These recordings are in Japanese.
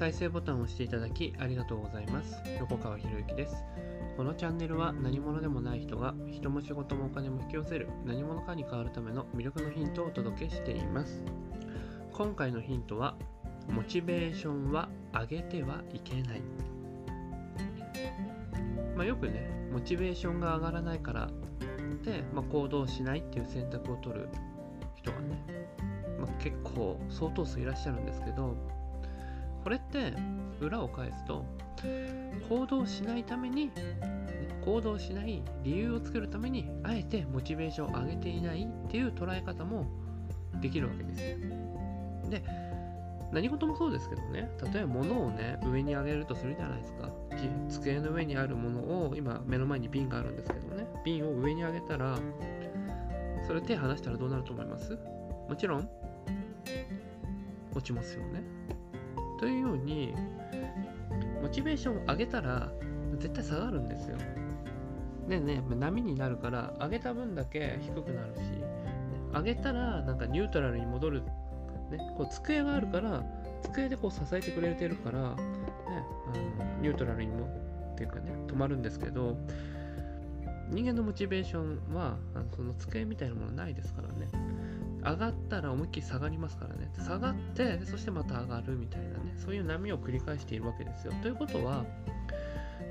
再生ボタンを押していただきありがとうございます。横川博之です。このチャンネルは何者でもない人が人も仕事もお金も引き寄せる何者かに変わるための魅力のヒントをお届けしています。今回のヒントはモチベーションは上げてはいけない。まあ、よくね、モチベーションが上がらないからで、まあ、行動しないっていう選択を取る人がね、まあ、結構相当数いらっしゃるんですけどこれって裏を返すと行動しないために行動しない理由を作るためにあえてモチベーションを上げていないっていう捉え方もできるわけですで何事もそうですけどね。例えば物をね上に上げるとするじゃないですか。机の上にあるものを今目の前に瓶があるんですけどね。瓶を上に上げたらそれ手離したらどうなると思います？もちろん落ちますよね。というようにモチベーションを上げたら絶対下がるんですよ。でね波になるから上げた分だけ低くなるし上げたらなんかニュートラルに戻る、ね、こう机があるから机でこう支えてくれてるから、ね、あのニュートラルにもっていうかね止まるんですけど人間のモチベーションはあのその机みたいなものないですからね。上がったら思いっきり下がりますからね。下がってそしてまた上がるみたいなね。そういう波を繰り返しているわけですよ。ということは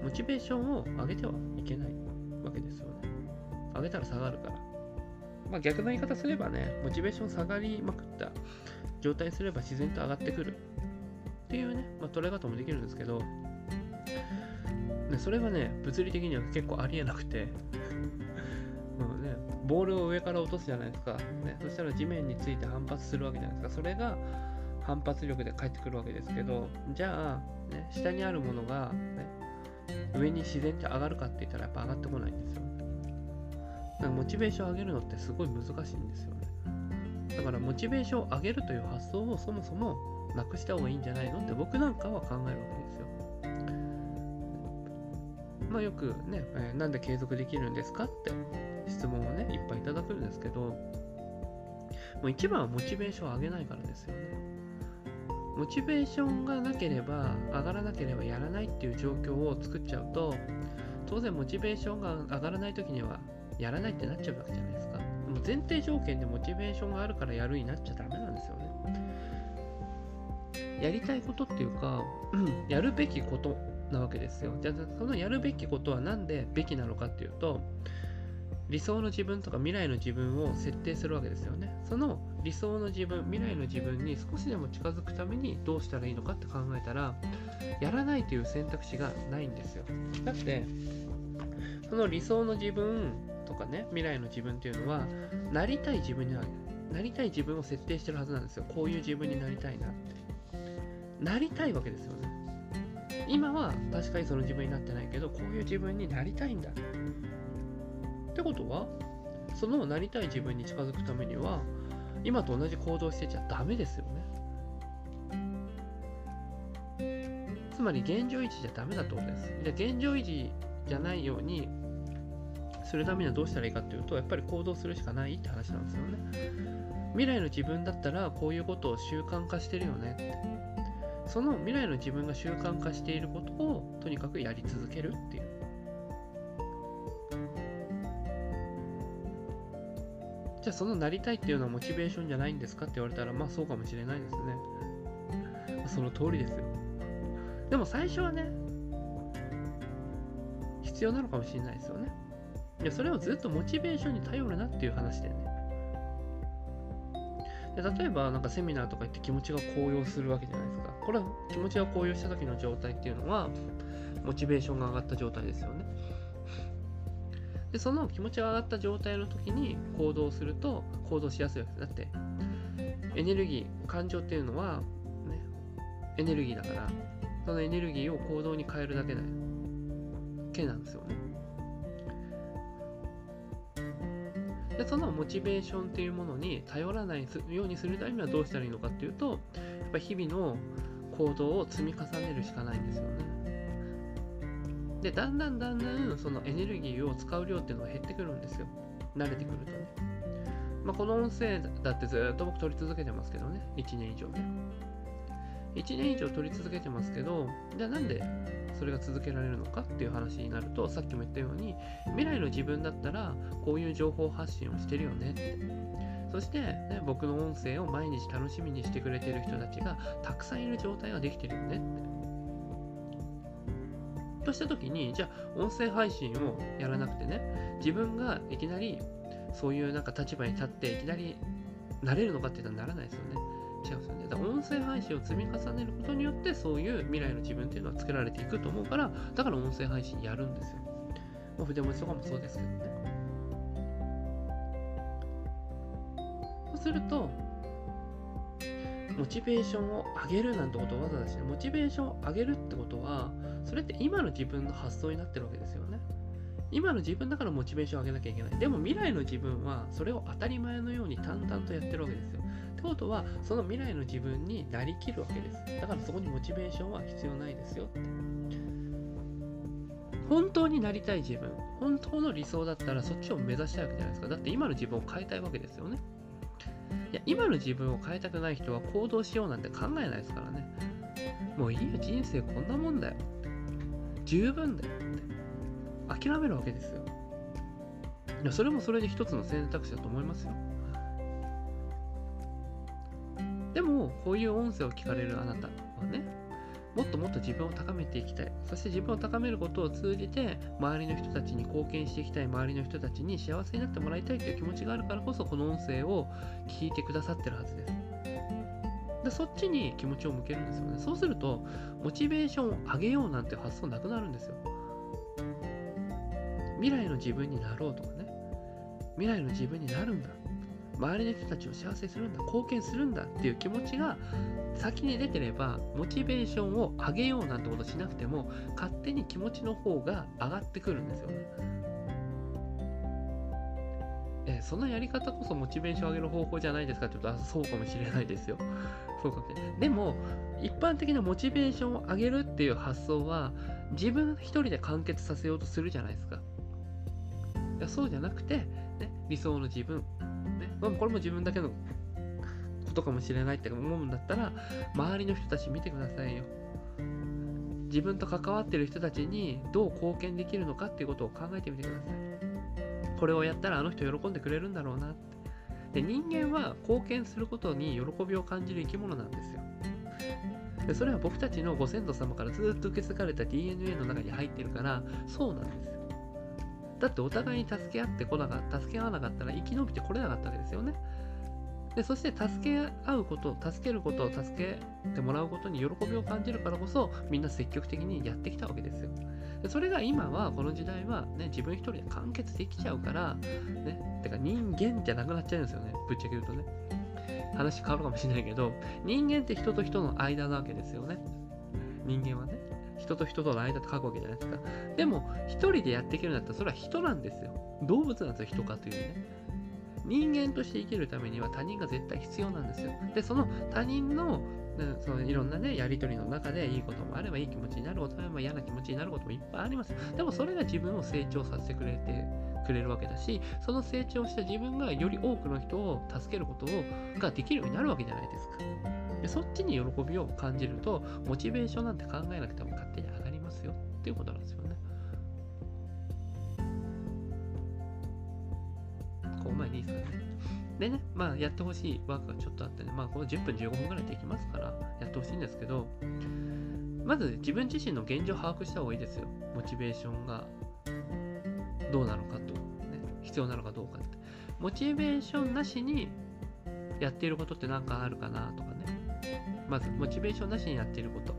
モチベーションを上げてはいけないわけですよね。上げたら下がるから。まあ逆の言い方すればねモチベーション下がりまくった状態にすれば自然と上がってくる。っていうね、まあ、捉え方もできるんですけどね、それがね、物理的には結構ありえなくて、ボールを上から落とすじゃないですか、ね。そしたら地面について反発するわけじゃないですか。それが反発力で返ってくるわけですけど、じゃあ、ね、下にあるものが、ね、上に自然って上がるかって言ったらやっぱ上がってこないんですよ。だからモチベーションを上げるのってすごい難しいんですよね。だからモチベーションを上げるという発想をそもそもなくした方がいいんじゃないのって僕なんかは考えるわけですよ。まあ、よくね、えー、なんで継続できるんですかって質問をね、いっぱいいただくんですけど、もう一番はモチベーションを上げないからですよね。モチベーションがなければ、上がらなければやらないっていう状況を作っちゃうと、当然モチベーションが上がらない時には、やらないってなっちゃうわけじゃないですか。もう前提条件でモチベーションがあるからやるになっちゃダメなんですよね。やりたいことっていうか、やるべきことなわけですよ。じゃあそのやるべきことは何でべきなのかっていうと理想の自分とか未来の自分を設定するわけですよね。その理想の自分未来の自分に少しでも近づくためにどうしたらいいのかって考えたらやらないという選択肢がないんですよ。だってその理想の自分とかね未来の自分っていうのはなりたい自分になるなりたい自分を設定してるはずなんですよ。こういう自分になりたいなって。なりたいわけですよね。今は確かにその自分になってないけどこういう自分になりたいんだ。ってことはそのなりたい自分に近づくためには今と同じ行動してちゃダメですよね。つまり現状維持じゃダメだってことです。じゃ現状維持じゃないようにするためにはどうしたらいいかっていうとやっぱり行動するしかないって話なんですよね。未来の自分だったらこういうことを習慣化してるよねって。その未来の自分が習慣化していることをとにかくやり続けるっていう。じゃあそのなりたいっていうのはモチベーションじゃないんですかって言われたらまあそうかもしれないですね。その通りですよ。でも最初はね、必要なのかもしれないですよね。いやそれをずっとモチベーションに頼るなっていう話でね。で例えばなんかセミナーとか行って気持ちが高揚するわけじゃないですか。これは気持ちが高揚した時の状態っていうのはモチベーションが上がった状態ですよね。でその気持ちが上がった状態の時に行動すると行動しやすいわけです。だってエネルギー感情っていうのは、ね、エネルギーだからそのエネルギーを行動に変えるだけだけなんですよね。でそのモチベーションっていうものに頼らないようにするためにはどうしたらいいのかっていうとやっぱ日々の行動を積み重ねるしかないんですよね。でだんだんだんだんそのエネルギーを使う量っていうのが減ってくるんですよ。慣れてくるとね。まあ、この音声だってずっと僕撮り続けてますけどね、1年以上で。1年以上取り続けてますけど、じゃあなんでそれが続けられるのかっていう話になると、さっきも言ったように、未来の自分だったらこういう情報発信をしてるよねって。そして、ね、僕の音声を毎日楽しみにしてくれてる人たちがたくさんいる状態ができてるよねって。とした時に、じゃあ音声配信をやらなくてね、自分がいきなりそういうなんか立場に立っていきなりなれるのかって言ったらならないですよね。違うんです。だから音声配信を積み重ねることによってそういう未来の自分っていうのは作られていくと思うから、だから音声配信やるんですよ。まあ、筆文字とかもそうですけどね。そうすると、モチベーションを上げるなんてことをわざわざして、モチベーションを上げるってことは、それって今の自分の発想になってるわけですよね。今の自分だからモチベーションを上げなきゃいけない。でも未来の自分はそれを当たり前のように淡々とやってるわけですよ。ってことは、その未来の自分になりきるわけです。だからそこにモチベーションは必要ないですよって。本当になりたい自分、本当の理想だったらそっちを目指したいわけじゃないですか。だって今の自分を変えたいわけですよね。いや、今の自分を変えたくない人は行動しようなんて考えないですからね。もういいよ、人生こんなもんだよ。十分だよって諦めるわけですよいやそれもそれで一つの選択肢だと思いますよでもこういう音声を聞かれるあなたはねもっともっと自分を高めていきたい。そして自分を高めることを通じて周りの人たちに貢献していきたい周りの人たちに幸せになってもらいたいという気持ちがあるからこそこの音声を聞いてくださってるはずです。でそっちに気持ちを向けるんですよね。そうするとモチベーションを上げようなんて発想なくなるんですよ。未来の自分になろうとかね。未来の自分になるんだ周りの人たちを幸せにするんだ貢献するんだっていう気持ちが先に出てればモチベーションを上げようなんてことしなくても勝手に気持ちの方が上がってくるんですよねえそのやり方こそモチベーション上げる方法じゃないですか？って言うとそうかもしれないですよ。そうかもしれない。でも、一般的なモチベーションを上げるっていう発想は自分一人で完結させようとするじゃないですか。そうじゃなくて、ね、理想の自分、ね、これも自分だけのことかもしれないって思うんだったら周りの人たち見てくださいよ。自分と関わってる人たちにどう貢献できるのかっていうことを考えてみてください。これをやったらあの人喜んでくれるんだろうなって。で人間は貢献することに喜びを感じる生き物なんですよ。でそれは僕たちのご先祖様からずっと受け継がれた DNA の中に入ってるからそうなんですよ。だってお互いに助け合ってこなかった助け合わなかったら生き延びてこれなかったわけですよね。でそして助け合うこと助けることを助けてもらうことに喜びを感じるからこそみんな積極的にやってきたわけですよ。でそれが今はこの時代は、ね、自分一人で完結できちゃうから、ね、てか人間じゃなくなっちゃうんですよねぶっちゃけ言うとね話変わるかもしれないけど人間って人と人の間なわけですよね人間はね人と人との間って書くわけじゃないですかでも一人でやっていけるんだったらそれは人なんですよ動物なんですよ人かというね人間として生きるためには他人が絶対必要なんですよでその他人のそのいろんなね、やりとりの中でいいこともあればいい気持ちになることもあれば嫌な気持ちになることもいっぱいあります。でもそれが自分を成長させてくれてくれるわけだし、その成長した自分がより多くの人を助けることができるようになるわけじゃないですか。でそっちに喜びを感じると、モチベーションなんて考えなくても勝手に上がりますよっていうことなんですよね。こう前にいいですかね。でね、まあ、やってほしいワークがちょっとあってね、まあ、この10分15分ぐらいできますから、やってほしいんですけど、まず自分自身の現状を把握した方がいいですよ。モチベーションがどうなのかと、ね、必要なのかどうかって。モチベーションなしにやっていることって何かあるかなとか。まず、モチベーションなしにやっていること。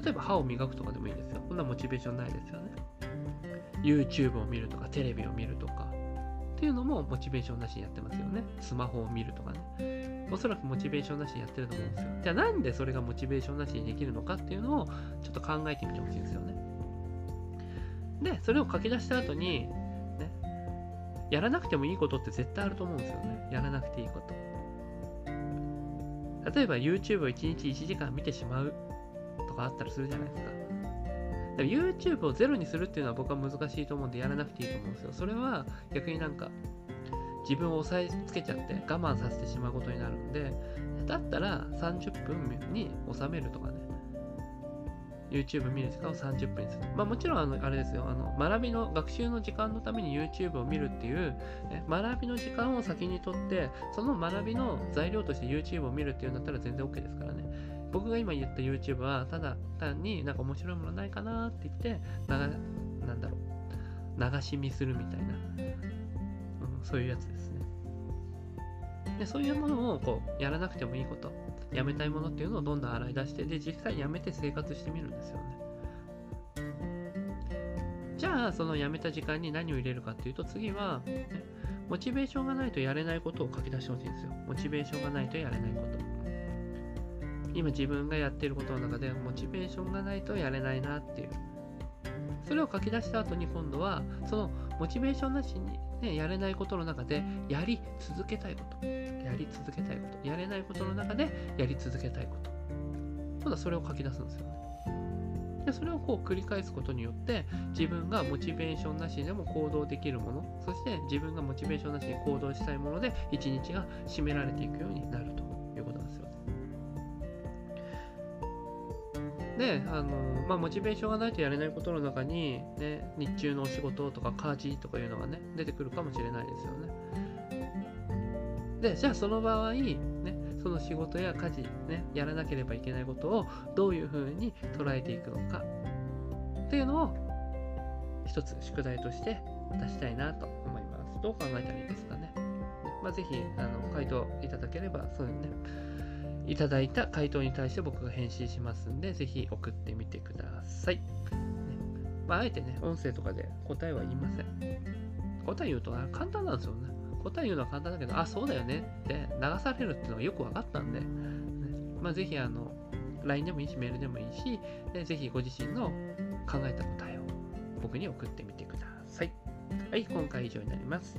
例えば歯を磨くとかでもいいですよ。こんなモチベーションないですよね。YouTube を見るとか、テレビを見るとか、っていうのもモチベーションなしにやってますよね。スマホを見るとかね。おそらくモチベーションなしにやってると思うんですよ。じゃあなんでそれがモチベーションなしにできるのかっていうのをちょっと考えてみてほしいんですよね。で、それを書き出した後に、ね、やらなくてもいいことって絶対あると思うんですよね。やらなくていいこと。例えば YouTube を1日1時間見てしまうとかあったりするじゃないですか。でも YouTube をゼロにするっていうのは僕は難しいと思うんでやらなくていいと思うんですよ。それは逆になんか自分を押さえつけちゃって我慢させてしまうことになるんでだったら30分に収めるとかね YouTube 見る時間を30分にする。まあもちろんあのあれですよ、あの学びの学習の時間のために YouTube を見るっていう、ね、学びの時間を先にとって、その学びの材料として YouTube を見るっていうんだったら全然 OK ですからね。僕が今言った YouTube はただ単になんか面白いものないかなって言って、ななんだろう、流し見するみたいな、うん、そういうやつですね。でそういうものをこうやらなくてもいいこと。やめたいものっていうのをどんどん洗い出してで実際やめて生活してみるんですよね。じゃあそのやめた時間に何を入れるかっていうと次は、ね、モチベーションがないとやれないことを書き出してほしいんですよ。モチベーションがないとやれないこと。今自分がやってることの中でモチベーションがないとやれないなっていう。それを書き出した後に今度はそのモチベーションなしにね、やれないことの中でやり続けたいこと、やり続けたいこと、やれないことの中でやり続けたいこと。今度はそれを書き出すんですよね。でそれをこう繰り返すことによって自分がモチベーションなしでも行動できるものそして自分がモチベーションなしに行動したいもので一日が締められていくようになるとで、あのまあ、モチベーションがないとやれないことの中に、ね、日中のお仕事とか家事とかいうのがね、出てくるかもしれないですよね。で、じゃあその場合、ね、その仕事や家事、ね、やらなければいけないことをどういうふうに捉えていくのかっていうのを一つ宿題として出したいなと思います。どう考えたらいいですかね。まあ、ぜひあの回答いただければ、そういうね、いただいた回答に対して僕が返信しますんで、ぜひ送ってみてください。ねまあ、あえてね、音声とかで答えは言いません。答え言うと簡単なんですよね。答え言うのは簡単だけど、あ、そうだよねって流されるっていうのがよく分かったんで、ね、まあ、ぜひあの、LINE でもいいし、メールでもいいし、でぜひご自身の考えた答えを僕に送ってみてください。はい、今回以上になります。